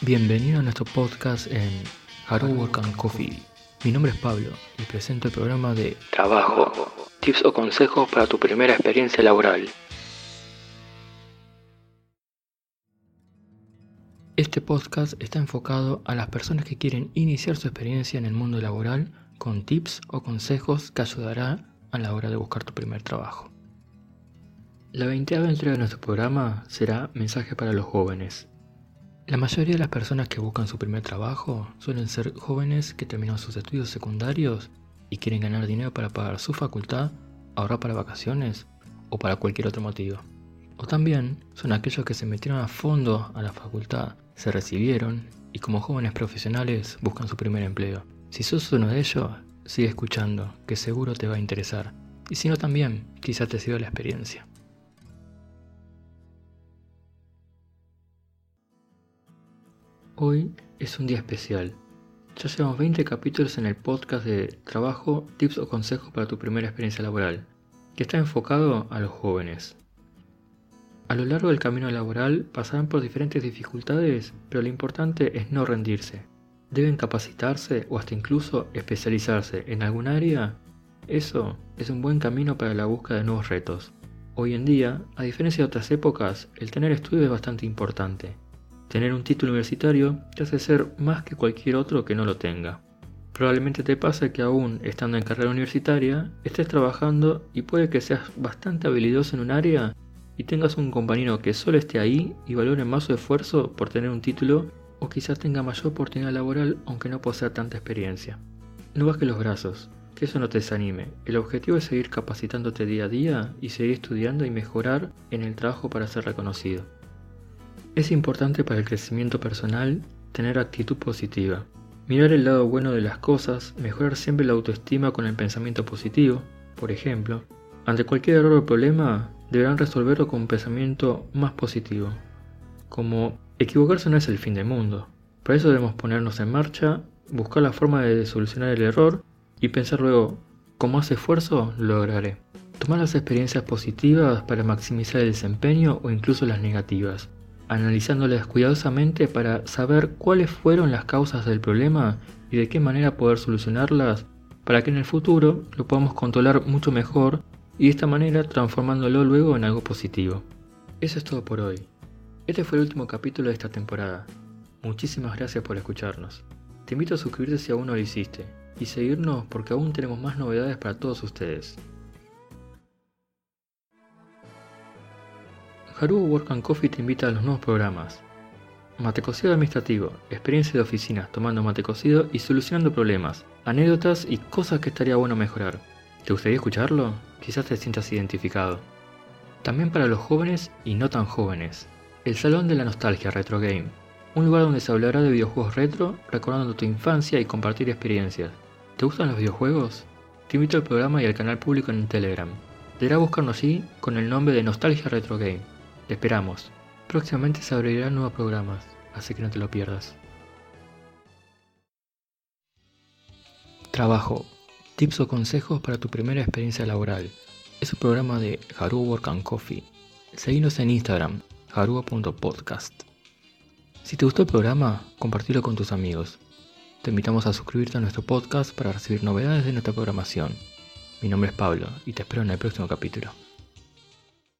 Bienvenido a nuestro podcast en Haru Work and Coffee. Mi nombre es Pablo y presento el programa de Trabajo, tips o consejos para tu primera experiencia laboral. Este podcast está enfocado a las personas que quieren iniciar su experiencia en el mundo laboral con tips o consejos que ayudará a la hora de buscar tu primer trabajo. La veinteava entrega de nuestro programa será Mensaje para los jóvenes. La mayoría de las personas que buscan su primer trabajo suelen ser jóvenes que terminan sus estudios secundarios y quieren ganar dinero para pagar su facultad, ahorrar para vacaciones o para cualquier otro motivo. O también son aquellos que se metieron a fondo a la facultad, se recibieron y como jóvenes profesionales buscan su primer empleo. Si sos uno de ellos, sigue escuchando, que seguro te va a interesar. Y si no también, quizás te sirva la experiencia. Hoy es un día especial. Ya llevamos 20 capítulos en el podcast de Trabajo, Tips o Consejos para tu primera experiencia laboral, que está enfocado a los jóvenes. A lo largo del camino laboral pasarán por diferentes dificultades, pero lo importante es no rendirse. Deben capacitarse o hasta incluso especializarse en algún área. Eso es un buen camino para la búsqueda de nuevos retos. Hoy en día, a diferencia de otras épocas, el tener estudios es bastante importante Tener un título universitario te hace ser más que cualquier otro que no lo tenga. Probablemente te pase que aún estando en carrera universitaria, estés trabajando y puede que seas bastante habilidoso en un área y tengas un compañero que solo esté ahí y valore más su esfuerzo por tener un título o quizás tenga mayor oportunidad laboral aunque no posea tanta experiencia. No bajes los brazos, que eso no te desanime. El objetivo es seguir capacitándote día a día y seguir estudiando y mejorar en el trabajo para ser reconocido. Es importante para el crecimiento personal tener actitud positiva, mirar el lado bueno de las cosas, mejorar siempre la autoestima con el pensamiento positivo, por ejemplo. Ante cualquier error o problema, deberán resolverlo con un pensamiento más positivo. Como equivocarse no es el fin del mundo. Para eso debemos ponernos en marcha, buscar la forma de solucionar el error y pensar luego, como hace esfuerzo, lo lograré. Tomar las experiencias positivas para maximizar el desempeño o incluso las negativas analizándolas cuidadosamente para saber cuáles fueron las causas del problema y de qué manera poder solucionarlas para que en el futuro lo podamos controlar mucho mejor y de esta manera transformándolo luego en algo positivo. Eso es todo por hoy. Este fue el último capítulo de esta temporada. Muchísimas gracias por escucharnos. Te invito a suscribirte si aún no lo hiciste y seguirnos porque aún tenemos más novedades para todos ustedes. Haru Work and Coffee te invita a los nuevos programas. Mate cocido administrativo, experiencia de oficina tomando mate cocido y solucionando problemas, anécdotas y cosas que estaría bueno mejorar. ¿Te gustaría escucharlo? Quizás te sientas identificado. También para los jóvenes y no tan jóvenes. El Salón de la Nostalgia Retro Game. Un lugar donde se hablará de videojuegos retro, recordando tu infancia y compartir experiencias. ¿Te gustan los videojuegos? Te invito al programa y al canal público en Telegram. Deberás buscarnos allí con el nombre de Nostalgia Retro Game esperamos. Próximamente se abrirán nuevos programas, así que no te lo pierdas. Trabajo. Tips o consejos para tu primera experiencia laboral. Es un programa de Haru Work and Coffee. Seguinos en Instagram, harua.podcast. Si te gustó el programa, compartilo con tus amigos. Te invitamos a suscribirte a nuestro podcast para recibir novedades de nuestra programación. Mi nombre es Pablo y te espero en el próximo capítulo.